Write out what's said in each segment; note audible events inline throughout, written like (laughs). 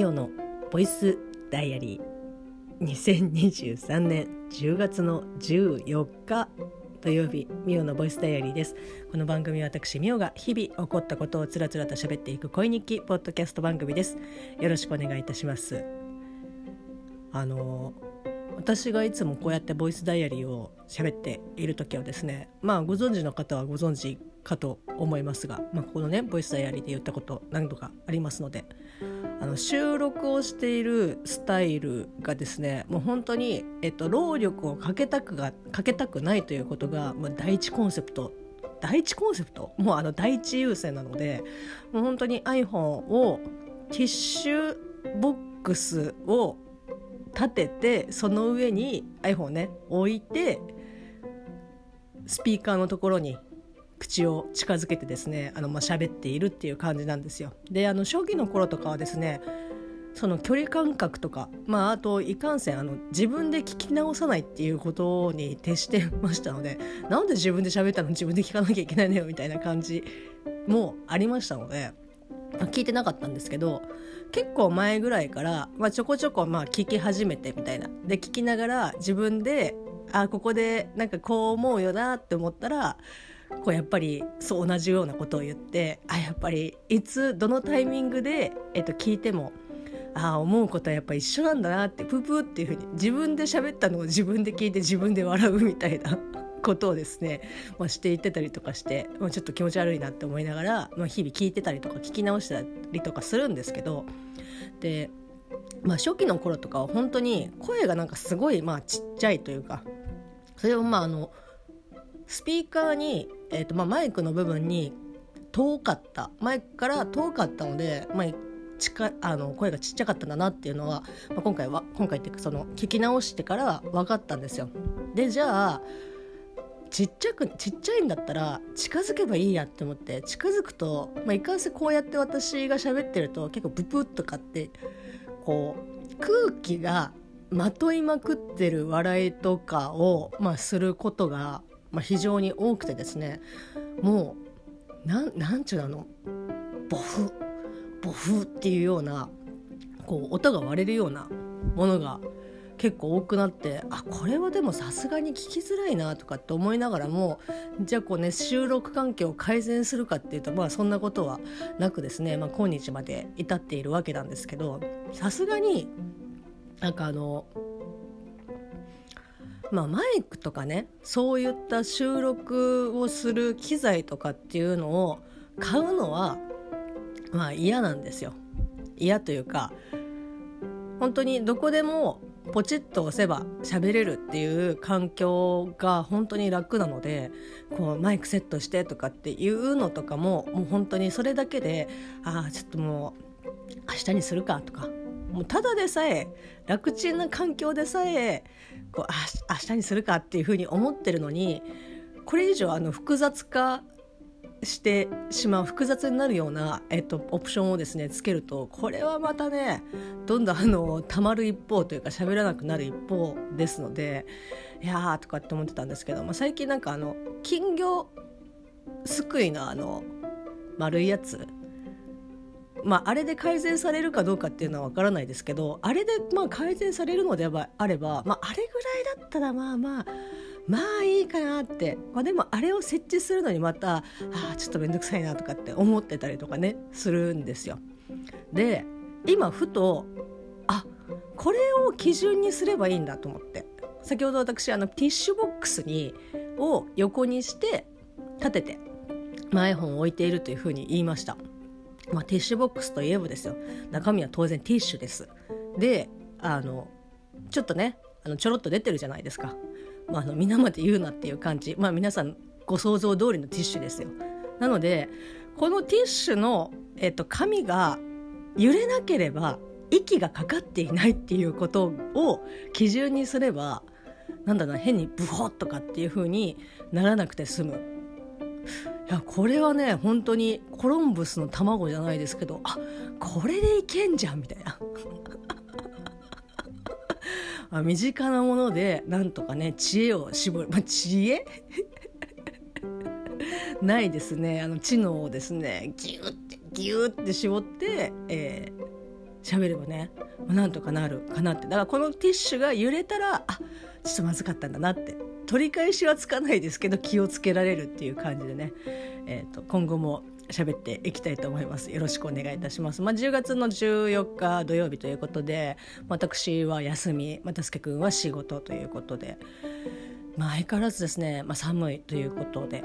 ミオのボイスダイアリー。2023年10月の14日土曜日ミオのボイスダイアリーです。この番組は私ミオが日々起こったことをつらつらと喋っていく恋日記ポッドキャスト番組です。よろしくお願いいたします。あの私がいつもこうやってボイスダイアリーを喋っている時はですねまあご存知の方はご存知かと思いますが、まあ、このねボイスダイアリーで言ったこと何度かありますのであの収録をしているスタイルがですねもう本当に、えっと、労力をかけたくがかけたくないということが、まあ、第一コンセプト。第一コンセプト？もうあの第一優先なのでもう本当に iPhone をティッシュボックスを立ててその上に iPhone をね置いてスピーカーのところに口を近づけてですねあの、まあ、喋っているっていう感じなんですよ。であの初期の頃とかはですねその距離感覚とか、まあ、あといかんせんあの自分で聞き直さないっていうことに徹してましたのでなんで自分で喋ったの？自分で聞かなきゃいけないの？よみたいな感じもありましたので、聞いてなかったんですけど結構前ぐらいから、まあ、ちょこちょこまあ聞き始めてみたいな。で聞きながら自分であここでなんかこう思うよなって思ったらこうやっぱりそう同じようなことを言ってあやっぱりいつどのタイミングで、えっと、聞いてもあ思うことはやっぱ一緒なんだなってプープーっていうふうに自分で喋ったのを自分で聞いて自分で笑うみたいな (laughs) ことをですね、まあ、していってたりとかして、まあ、ちょっと気持ち悪いなって思いながら、まあ、日々聞いてたりとか聞き直したりとかするんですけどで、まあ、初期の頃とかは本当に声がなんかすごいまあちっちゃいというかそれをまああのスピーカーに、えーとまあ、マイクの部分に遠かったマイクから遠かったので、まあ、近あの声がちっちゃかったんだなっていうのは、まあ、今回は今回っていうかその聞き直してから分かったんですよ。でじゃあちっちゃくちっちゃいんだったら近づけばいいやって思って近づくと、まあ、いかんせこうやって私が喋ってると結構ブプッとかってこう空気がまといまくってる笑いとかを、まあ、することがまあ、非常に多くてですねもうなんなんちゅうのボフボフっていうようなこう音が割れるようなものが結構多くなってあこれはでもさすがに聞きづらいなとかって思いながらもじゃあこうね収録環境を改善するかっていうとまあそんなことはなくですね、まあ、今日まで至っているわけなんですけどさすがになんかあのまあ、マイクとかねそういった収録をする機材とかっていうのを買うのはまあ嫌なんですよ。嫌というか本当にどこでもポチッと押せば喋れるっていう環境が本当に楽なのでこうマイクセットしてとかっていうのとかももう本当にそれだけでああちょっともう明日にするかとかもうただでさえ楽ちんな環境でさえこう明日にするかっていうふうに思ってるのにこれ以上あの複雑化してしまう複雑になるような、えっと、オプションをですねつけるとこれはまたねどんどんあのたまる一方というか喋らなくなる一方ですのでいやーとかって思ってたんですけど、まあ、最近なんかあの金魚すくいのあの丸いやつまあ、あれで改善されるかどうかっていうのは分からないですけどあれでまあ改善されるのであれば、まあ、あれぐらいだったらまあまあまあいいかなって、まあ、でもあれを設置するのにまたあちょっと面倒くさいなとかって思ってたりとかねするんですよ。で今ふとあこれを基準にすればいいんだと思って先ほど私あのティッシュボックスにを横にして立てて、まあ、iPhone を置いているというふうに言いました。まあ、ティッシュボックスといえばですよ。中身は当然ティッシュです。であのちょっとねあのちょろっと出てるじゃないですか、まあ、あの皆まで言うなっていう感じ。まあ皆さんご想像通りのティッシュですよ。なのでこのティッシュの、えっと、紙が揺れなければ息がかかっていないっていうことを基準にすればなんだな変にブホッとかっていう風にならなくて済む。やこれはね本当にコロンブスの卵じゃないですけどあこれでいけんじゃんみたいな。(laughs) あ身近なものでなんとかね知恵を絞る、まあ、知恵？(laughs) ないですね。あの知能をですねギュッてギュッて絞って、え喋ればねなんとかなるかなって。だからこのティッシュが揺れたらあちょっとまずかったんだなって。取り返しはつかないですけど気をつけられるっていう感じでね、えーと、今後も喋っていきたいと思います。よろしくお願いいたします、まあ、10月の14日土曜日ということで私は休みまたすけくんは仕事ということで、まあ、相変わらずですね、まあ、寒いということで。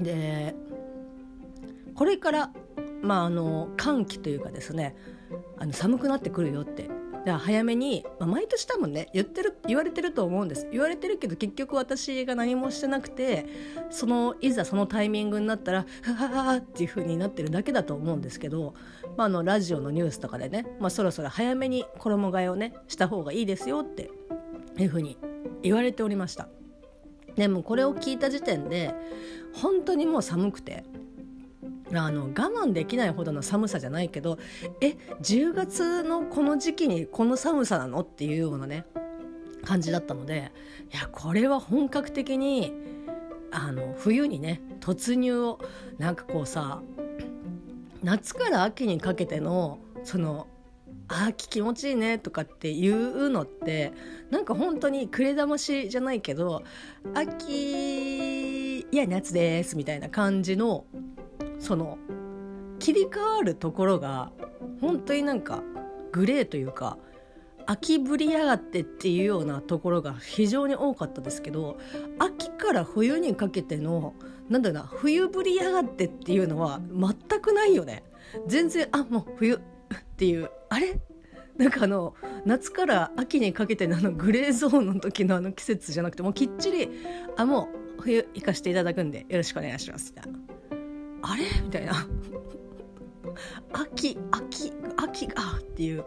でこれからまあ、あの寒気というかですねあの寒くなってくるよってから早めに、まあ、毎年多分ね言ってる言われてると思うんです。言われてるけど結局私が何もしてなくてそのいざそのタイミングになったら「ははは」っていう風になってるだけだと思うんですけど、まあ、あのラジオのニュースとかでね、まあ、そろそろ早めに衣替えをねした方がいいですよっていう風に言われておりました。でもこれを聞いた時点で本当にもう寒くてあの我慢できないほどの寒さじゃないけどえ10月のこの時期にこの寒さなのっていうようなね感じだったのでいやこれは本格的にあの冬にね突入をなんかこうさ夏から秋にかけてのその秋気持ちいいねとかっていうのってなんか本当にくれだましじゃないけど秋いや夏ですみたいな感じのその切り替わるところが本当になんかグレーというか秋ぶりやがってっていうようなところが非常に多かったですけど秋から冬にかけてのなんだろうな冬ぶりやがってっていうのは全くないよね。全然あもう冬っていうあれ？なんかあの夏から秋にかけてのあのグレーゾーンの時のあの季節じゃなくてもうきっちりあもう冬行かせていただくんでよろしくお願いします。あれ？みたいな。(laughs) 秋秋秋がっていう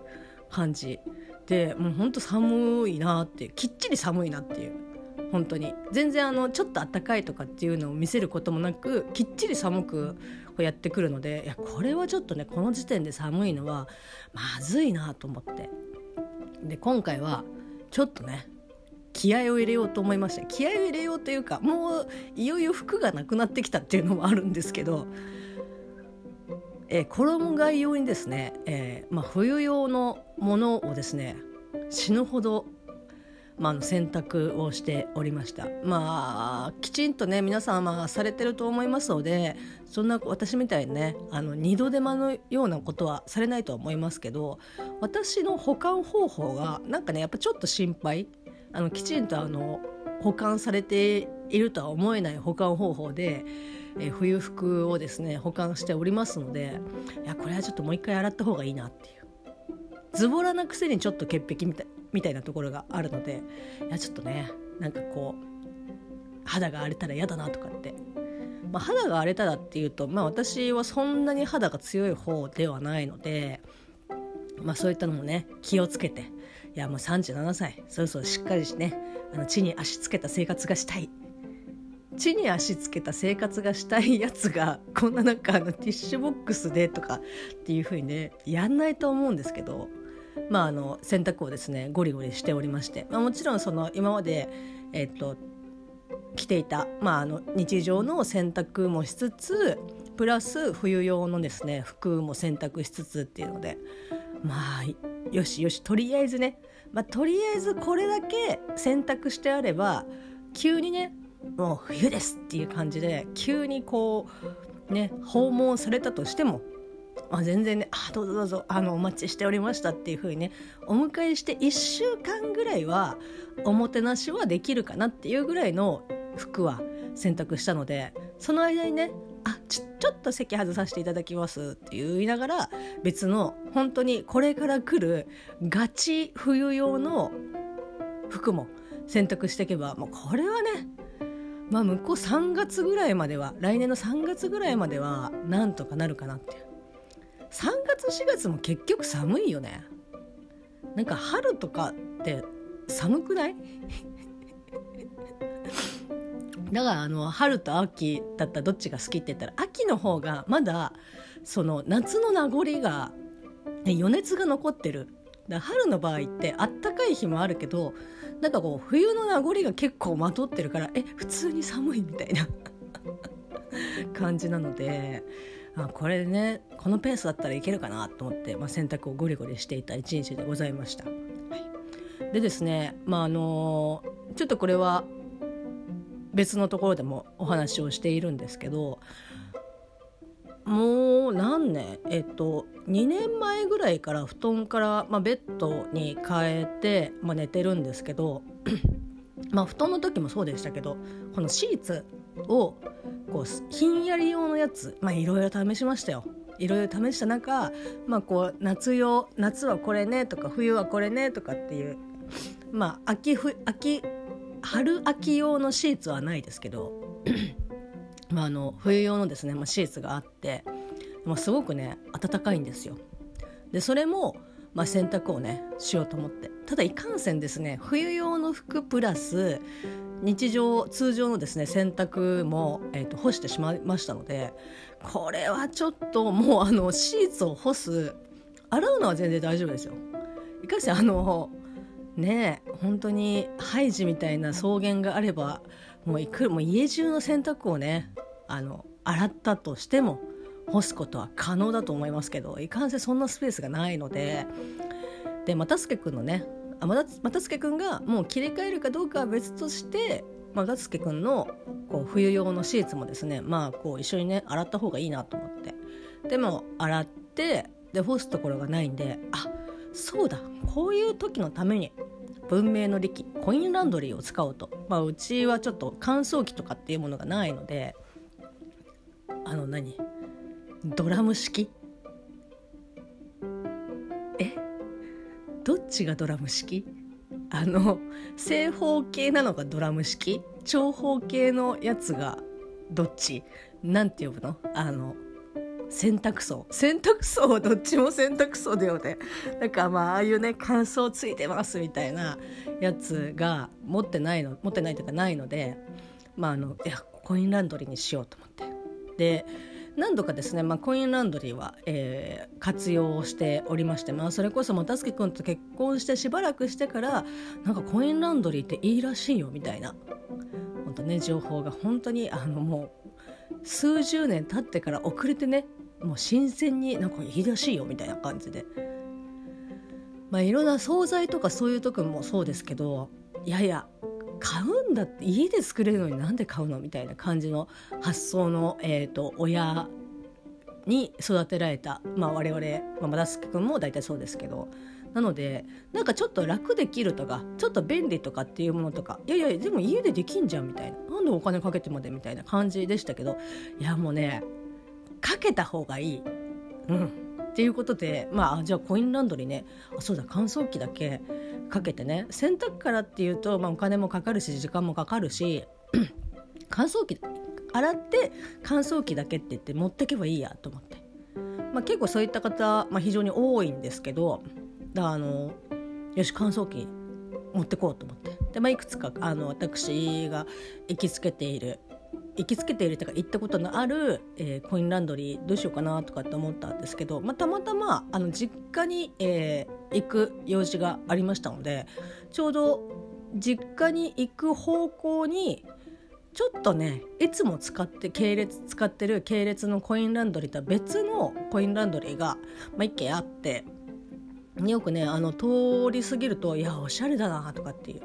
感じ。でもうほんと寒いなってきっちり寒いなっていう。本当に。全然あのちょっと暖かいとかっていうのを見せることもなくきっちり寒くやってくるのでいやこれはちょっとねこの時点で寒いのはまずいなと思って。で今回はちょっとね気合を入れようと思いました。気合を入れようというかもういよいよ服がなくなってきたっていうのもあるんですけど、えー、衣替え用にですね、えーまあ、冬用のものをですね死ぬほどまあ、の選択をしておりました。まあきちんとね皆さんはされてると思いますのでそんな私みたいにねあの二度手間のようなことはされないと思いますけど私の保管方法がなんかねやっぱちょっと心配あのきちんとあの保管されているとは思えない保管方法で、えー、冬服をですね保管しておりますのでいやこれはちょっともう一回洗った方がいいなっていう。ズボラなくせにちょっと潔癖みたいみたいなところがあるのでいやちょっとねなんかこう肌が荒れたら嫌だなとかって、まあ、肌が荒れたらっていうと、まあ、私はそんなに肌が強い方ではないので、まあ、そういったのもね気をつけていやもう37歳そろそろしっかりしね。あの地に足つけた生活がしたい。地に足つけた生活がしたいやつが (laughs) こんななんかあのティッシュボックスでとかっていう風にねやんないと思うんですけど。まああの洗濯をですねゴリゴリしておりまして、まあ、もちろんその今までえっと着ていた、まあ、あの日常の洗濯もしつつプラス冬用のですね服も洗濯しつつっていうので。まあよしよしとりあえずね、まあ、とりあえずこれだけ選択してあれば急にねもう冬ですっていう感じで急にこうね訪問されたとしてもあ全然ね「あどうぞどうぞあのお待ちしておりました」っていう風にねお迎えして1週間ぐらいはおもてなしはできるかなっていうぐらいの服は選択したのでその間にねあちちょっと席外させていただきますって言いながら別の本当にこれから来るガチ冬用の服も選択していけばもうこれはねまあ向こう3月ぐらいまでは来年の3月ぐらいまではなんとかなるかなっていう。3月4月も結局寒いよね。なんか春とかって寒くない？だからあの春と秋だったらどっちが好きって言ったら秋の方がまだその夏の名残が余熱が残ってるだ春の場合ってあったかい日もあるけどなんかこう冬の名残が結構まとってるからえ普通に寒いみたいな (laughs) 感じなのであこれねこのペースだったらいけるかなと思って、まあ、洗濯をゴリゴリしていた一日でございました。はい、でですねまああのちょっとこれは別のところでもお話をしているんですけどもう何年？えっと2年前ぐらいから布団から、まあ、ベッドに変えて、まあ、寝てるんですけど (coughs) まあ布団の時もそうでしたけどこのシーツをこうひんやり用のやつまあいろいろ試しましたよ。いろいろ試した中、まあ、こう夏用夏はこれねとか冬はこれねとかっていうまあ秋秋春秋用のシーツはないですけど (clears throat) まあ、あの冬用のですね、まあ、シーツがあって、まあ、すごくね暖かいんですよ。でそれも、まあ、洗濯をねしようと思ってただいかんせんですね冬用の服プラス日常通常のですね洗濯も、えーと、干してしまいましたのでこれはちょっともうあのシーツを干す洗うのは全然大丈夫ですよ。いかんせんあのね本当にハイジみたいな草原があればもういくもう家中の洗濯をねあの洗ったとしても干すことは可能だと思いますけどいかんせんそんなスペースがないので。で又助君のね又助君がもう切り替えるかどうかは別として又助君のこう冬用のシーツもですねまあこう一緒にね洗った方がいいなと思って。でも洗ってで干すところがないんであっそうだこういう時のために文明の利器コインランドリーを使おうと、まあ、うちはちょっと乾燥機とかっていうものがないのであの何？ドラム式？え？どっちがドラム式？あの正方形なのがドラム式？長方形のやつがどっち？なんて呼ぶの？あの洗濯槽。洗濯槽どっちも洗濯槽だよね。なんかまあああいうね乾燥ついてますみたいなやつが持ってないの持ってないというかないのでまああのいやコインランドリーにしようと思って。で何度かですね、まあ、コインランドリーは、えー、活用しておりまして、まあ、それこそ又助君と結婚してしばらくしてからなんかコインランドリーっていいらしいよみたいな本当ね情報が本当にあのもう数十年経ってから遅れてねもう新鮮になんかいいらしいよみたいな感じで。まあいろんな惣菜とかそういう時もそうですけどいやいや買うんだって家で作れるのになんで買うのみたいな感じの発想の、えーと、親に育てられた、まあ、我々、まあ、マダスケ君も大体そうですけど。なのでなんかちょっと楽できるとかちょっと便利とかっていうものとかいやいやでも家でできんじゃんみたいな。なんでお金かけてまでみたいな感じでしたけどいやもうねかけた方がいい。うん。っていうことでまあじゃあコインランドリーね。あそうだ乾燥機だけかけてね。洗濯からっていうと、まあ、お金もかかるし時間もかかるし (clears throat) 乾燥機洗って乾燥機だけって言って持ってけばいいやと思って、まあ、結構そういった方、まあ、非常に多いんですけどだあのよし乾燥機持ってこうと思って。で、まあ、いくつかあの私が行きつけている行きつけているとか行ったことのある、えー、コインランドリーどうしようかなとかって思ったんですけど、まあ、たまたまあの実家に、えー、行く用事がありましたのでちょうど実家に行く方向にちょっとねいつも使って系列使ってる系列のコインランドリーとは別のコインランドリーが、まあ、1軒あってよくねあの通り過ぎるといやおしゃれだなとかっていう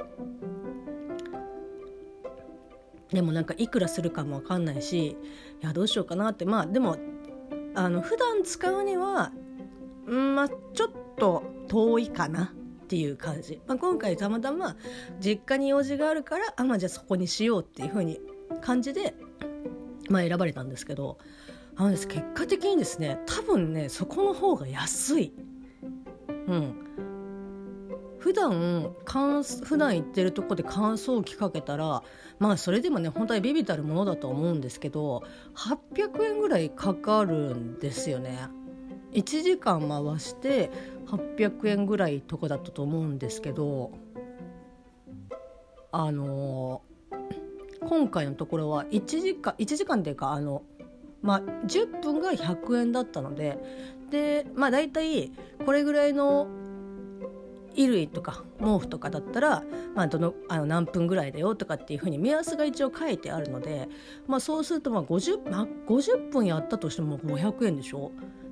でもなんかいくらするかも分かんないしいやどうしようかなって。まあでもあの普段使うには、んまあ、ちょっと遠いかなっていう感じ、まあ、今回たまたま実家に用事があるからあ、まあ、じゃあそこにしようっていう風に感じで、まあ、選ばれたんですけどあのです結果的にですね多分ねそこの方が安い。うん。普段乾普段行ってるとこで乾燥機かけたらまあそれでもね本当にビビたるものだと思うんですけど800円ぐらいかかるんですよね。1時間回して800円ぐらいとかだったと思うんですけどあのー、今回のところは1時間1時間っていうかあのまあ10分が100円だったのででまあ大体これぐらいの衣類とか毛布とかだったら、まあ、どのあの何分ぐらいだよとかっていうふうに目安が一応書いてあるので、まあ、そうするとまあ 50,、まあ、50分やったとしても500円でしょ？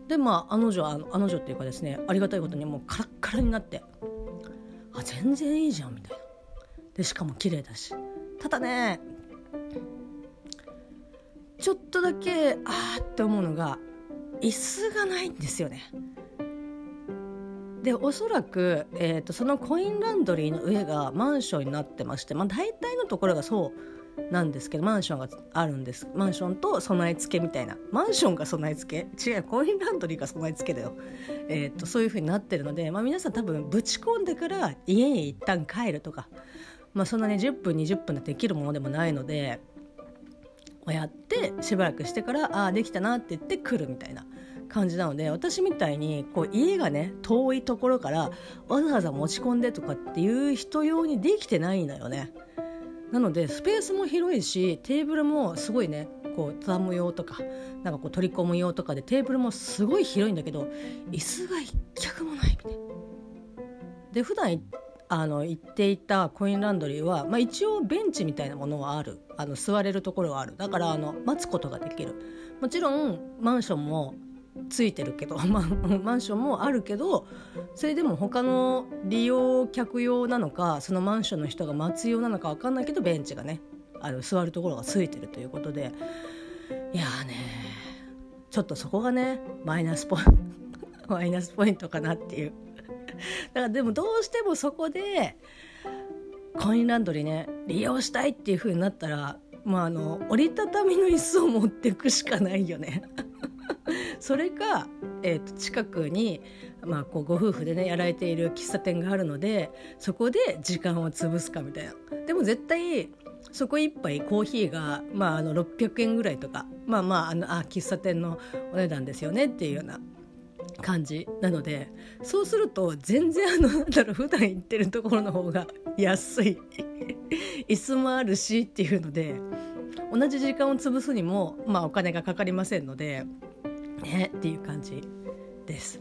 でまああの女あのあの女っていうかですねありがたいことにもうカラッカラになってあ全然いいじゃんみたいな。でしかも綺麗だし。ただねちょっとだけあーって思うのが椅子がないんですよね。でおそらく、えーと、そのコインランドリーの上がマンションになってまして、まあ、大体のところがそうなんですけどマンションがあるんです。マンションと備え付けみたいな。マンションが備え付け？違うコインランドリーが備え付けだよ、えーと、そういう風になってるので、まあ、皆さん多分ぶち込んでから家に一旦帰るとか、まあ、そんなに10分20分でできるものでもないのでやってしばらくしてからああできたなって言って来るみたいな。感じなので私みたいにこう家がね遠いところからわざわざ持ち込んでとかっていう人用にできてないのよね。なのでスペースも広いしテーブルもすごいねこう畳む用とかなんかこう取り込む用とかでテーブルもすごい広いんだけど椅子が一脚もないみたい。で普段あの行っていたコインランドリーは、まあ、一応ベンチみたいなものはあるあの座れるところはあるだからあの待つことができるもちろんマンションもついてるけど、(laughs) マンションもあるけどそれでも他の利用客用なのかそのマンションの人が待つ用なのか分かんないけどベンチがねあの座るところがついてるということで。いやーねちょっとそこがねマイナスポイント (laughs) マイナスポイントかなっていう。だからでもどうしてもそこでコインランドリーね利用したいっていう風になったらまああの折りたたみの椅子を持っていくしかないよね。それか、えー、と近くに、まあ、こうご夫婦でねやられている喫茶店があるのでそこで時間を潰すかみたいな。でも絶対そこ一杯コーヒーが、まあ、あの600円ぐらいとかまあまああのあ喫茶店のお値段ですよねっていうような。感じなのでそうすると全然あのなんだろう普段行ってるところの方が安い。(laughs) 椅子もあるしっていうので同じ時間を潰すにも、まあ、お金がかかりませんのでねっていう感じです。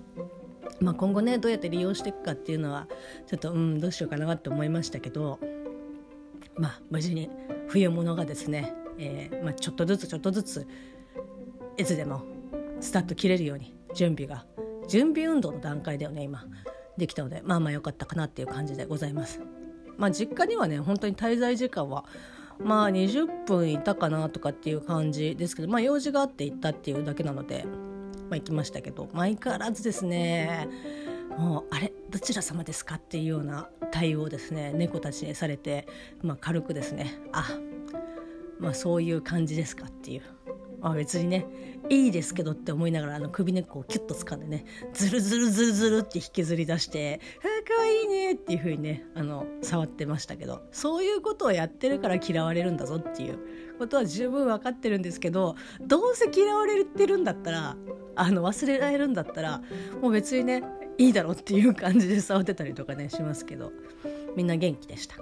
まあ、今後ねどうやって利用していくかっていうのはちょっとうんどうしようかなって思いましたけどまあ無事に冬物がですね、えーまあ、ちょっとずつちょっとずついつでもスタッと切れるように準備が準備運動の段階ではね今できたのでまあまあ良かったかなっていう感じでございます。まあ、実家にはね本当に滞在時間はまあ20分いたかなとかっていう感じですけどまあ用事があって行ったっていうだけなので、まあ、行きましたけど、相変わらずですねもうあれどちら様ですかっていうような対応ですね猫たちにされて、まあ、軽くですねあまあそういう感じですかっていう。まあ、別にねいいですけどって思いながらあの首根っこをキュッと掴んでねズルズルズルズルって引きずり出して「あかわいいね」っていう風にねあの触ってましたけどそういうことをやってるから嫌われるんだぞっていうことは十分分かってるんですけどどうせ嫌われてるんだったらあの忘れられるんだったらもう別にねいいだろうっていう感じで触ってたりとかねしますけどみんな元気でした。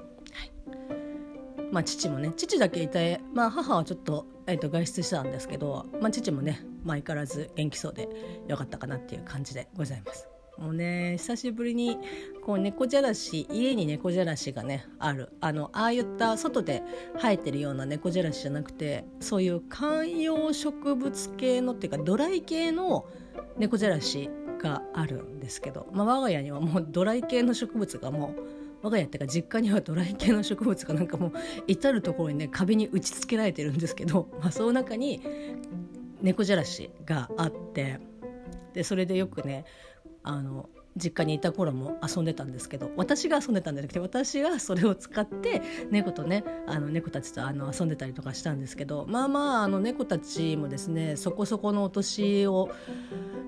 まあ、父もね父だけいて、まあ、母はちょっと,、えー、と外出してたんですけど、まあ、父もね、相変わらず元気そうでよかったかなっていう感じでございます。もうね久しぶりにこう猫じゃらし家に猫じゃらしがねある。あのああいった外で生えてるような猫じゃらしじゃなくてそういう観葉植物系のっていうかドライ系の猫じゃらしがあるんですけど、まあ、我が家にはもうドライ系の植物がもう我が家っていうか実家にはドライ系の植物がなんかもう至る所にね壁に打ち付けられてるんですけど、まあ、その中に猫じゃらしがあってでそれでよくねあの実家にいた頃も遊んでたんですけど私が遊んでたんじゃなくて私がそれを使って猫とねあの猫たちとあの遊んでたりとかしたんですけどまあまああの猫たちもですねそこそこのお年を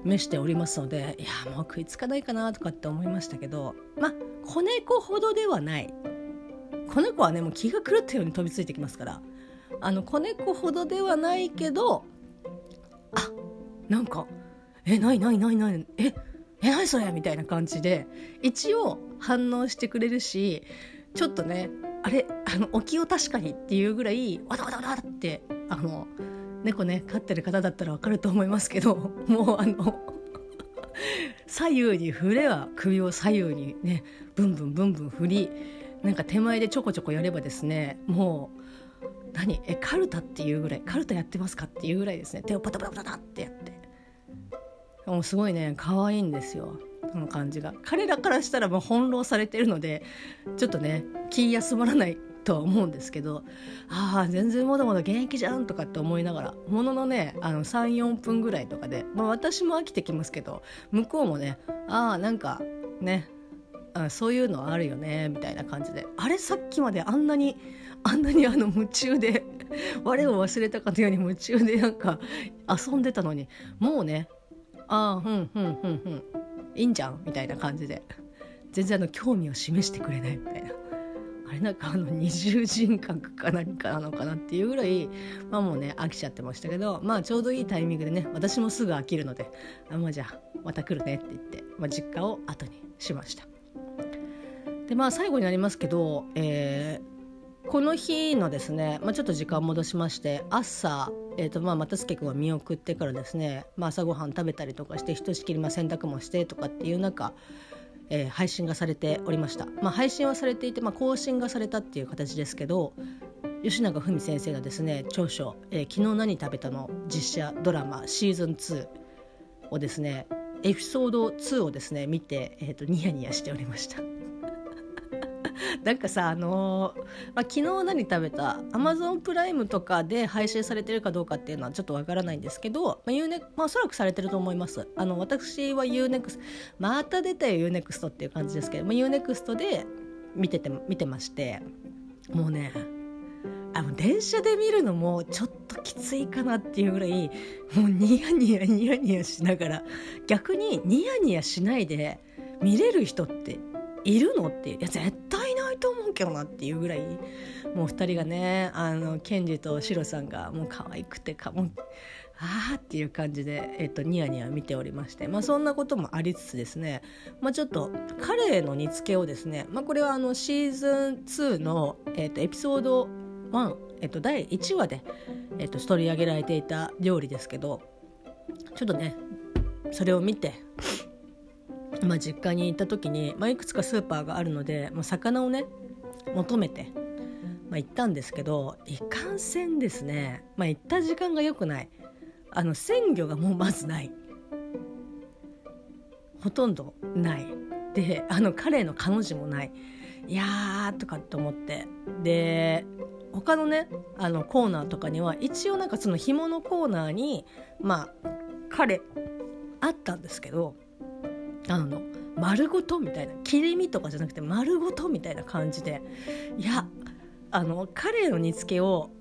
召しておりますのでいやもう食いつかないかなとかって思いましたけどまあ子猫ほどではない。子猫はねもう気が狂ったように飛びついてきますから。あの子猫ほどではないけどあなんかえないないないない。えっえ何それ？みたいな感じで一応反応してくれるしちょっとねあれあのお気を確かにっていうぐらいわたわたわたってあの猫ね飼ってる方だったらわかると思いますけどもうあの左右に振れば首を左右にねブンブンブンブン振りなんか手前でちょこちょこやればですねもう何？えカルタっていうぐらいカルタやってますかっていうぐらいですね。手をパタパタパタってやって。もうすごいね可愛いんですよ。この感じが。彼らからしたらもう翻弄されてるのでちょっとね気休まらないとは思うんですけどああ全然まだまだ現役じゃんとかって思いながらもののねあの34分ぐらいとかで、まあ、私も飽きてきますけど向こうもねああなんかねあそういうのあるよねみたいな感じで。あれさっきまであんなにあんなにあの夢中で (laughs) 我を忘れたかのように夢中でなんか遊んでたのにもうねああふんふんふんふん。いいんじゃん？みたいな感じで。全然あの興味を示してくれないみたいな。あれなんかあの二重人格か何かなのかなっていうぐらいまあもうね飽きちゃってましたけどまあちょうどいいタイミングでね私もすぐ飽きるのであまあじゃあまた来るねって言って、まあ、実家を後にしました。でまあ最後になりますけど、えー、この日のですね、まあ、ちょっと時間戻しまして朝、えーとまあ、又助君は見送ってからですね、まあ、朝ごはん食べたりとかしてひとしきりま洗濯もしてとかっていう中えー、配信がされておりました、まあ、配信はされていて、まあ、更新がされたっていう形ですけど吉永文先生がですね長所、えー「昨日何食べたの?」実写ドラマシーズン2をですねエピソード2をですね見て、えーとニヤニヤしておりました。(laughs) なんかさあのー、まあ、昨日何食べた？アマゾンプライムとかで配信されてるかどうかっていうのはちょっとわからないんですけど、まあ、U ネ、まあ、おそらくされてると思います。あの私は UNEXT また出たよ UNEXT っていう感じですけど、まあ、UNEXT で見てて見てましてもうねあの電車で見るのもちょっときついかなっていうぐらいもうニヤニヤニヤニヤしながら逆にニヤニヤしないで見れる人っているのっていや絶対と思うけどなっていうぐらいもう2人がねあのケンジとシロさんがもう可愛くてかもうあーっていう感じで、えっと、ニヤニヤ見ておりまして、まあ、そんなこともありつつですね、まあ、ちょっと彼の煮付けをですね、まあ、これはあのシーズン2の、えっと、エピソード1、えっと、第1話で、えっと、取り上げられていた料理ですけどちょっとねそれを見てまあ、実家に行った時に、まあ、いくつかスーパーがあるので、まあ、魚をね求めて、まあ、行ったんですけどいかんせんですね、まあ、行った時間が良くない。あの鮮魚がもうまずない。ほとんどない。であのカレーの彼女もない。いやーとかって思って。で他のねあのコーナーとかには一応なんかその干物コーナーにまあカレーあったんですけどあの丸ごとみたいな切り身とかじゃなくて丸ごとみたいな感じでいやあのカレーの煮付けを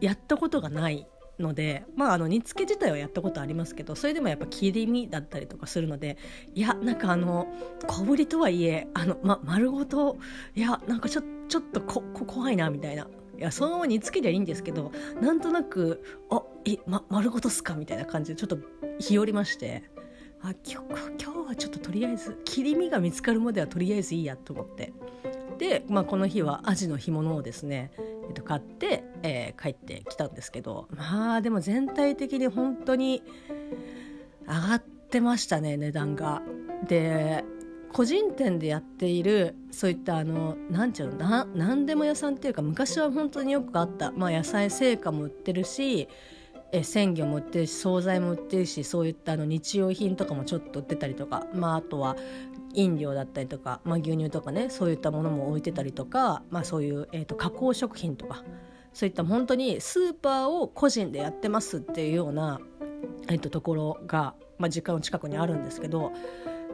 やったことがないのでまああの煮付け自体はやったことありますけどそれでもやっぱ切り身だったりとかするのでいやなんかあの小ぶりとはいえあの、ま、丸ごといやなんかちょちょっとここ怖いなみたいな。いやそのまま煮付けりゃいいんですけどなんとなくあえ、ま、丸ごとっすかみたいな感じでちょっと日和りまして。あ今日はちょっととりあえず切り身が見つかるまではとりあえずいいやと思ってで、まあ、この日はアジの干物をですね、えっと、買って、えー、帰ってきたんですけどまあでも全体的に本当に上がってましたね値段が。で個人店でやっているそういったあの何て言うの何でも屋さんっていうか昔は本当によくあった、まあ、野菜成果も売ってるしえ鮮魚も売ってるし惣菜も売ってるしそういったあの日用品とかもちょっと売ってたりとか、まあ、あとは飲料だったりとか、まあ、牛乳とかねそういったものも置いてたりとか、まあ、そういう、えーと、加工食品とかそういった本当にスーパーを個人でやってますっていうような、えーと、ところが、まあ、実家の近くにあるんですけど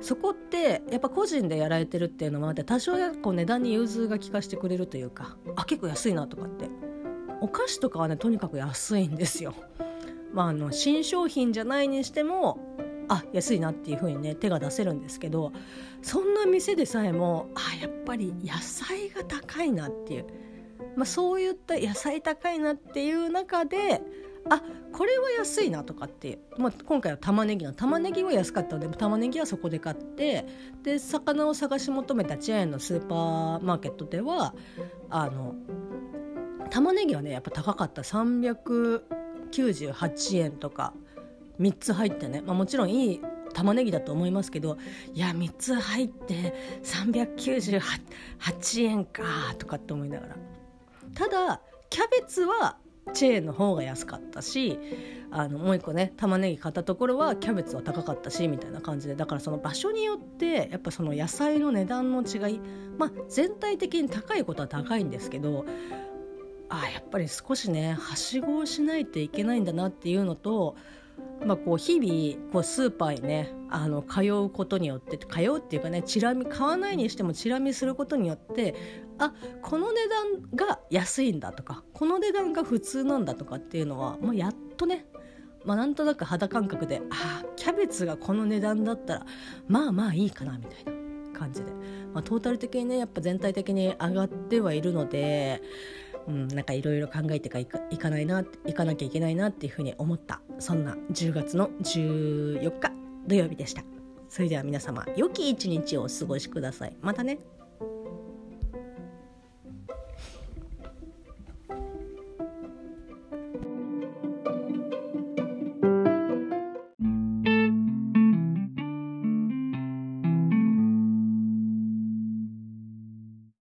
そこってやっぱ個人でやられてるっていうのもあって多少こう値段に融通が利かしてくれるというかあ結構安いなとかってお菓子とかはねとにかく安いんですよ。まあ、あの新商品じゃないにしてもあ安いなっていう風にね手が出せるんですけどそんな店でさえもあやっぱり野菜が高いなっていう、まあ、そういった野菜高いなっていう中であこれは安いなとかっていう、まあ、今回は玉ねぎの玉ねぎは安かったので玉ねぎはそこで買ってで魚を探し求めたチェーンのスーパーマーケットではあの玉ねぎはねやっぱ高かった。300 98円とか3つ入ってね、まあ、もちろんいい玉ねぎだと思いますけどいや3つ入って398円かとかって思いながら。ただキャベツはチェーンの方が安かったしあのもう一個ね玉ねぎ買ったところはキャベツは高かったしみたいな感じで。だからその場所によってやっぱその野菜の値段の違いまあ全体的に高いことは高いんですけどあやっぱり少しねはしごをしないといけないんだなっていうのとまあ、こう日々こうスーパーにねあの通うことによって通うっていうかねチラ見買わないにしてもチラ見することによってあこの値段が安いんだとかこの値段が普通なんだとかっていうのは、まあ、やっとね、まあ、なんとなく肌感覚であキャベツがこの値段だったらまあまあいいかなみたいな感じで、まあ、トータル的にねやっぱ全体的に上がってはいるのでうん、なんかいろいろ考えていかいかないないかなきゃいけないなっていうふうに思った。そんな10月の14日土曜日でした。それでは皆様良き一日をお過ごしください。またね。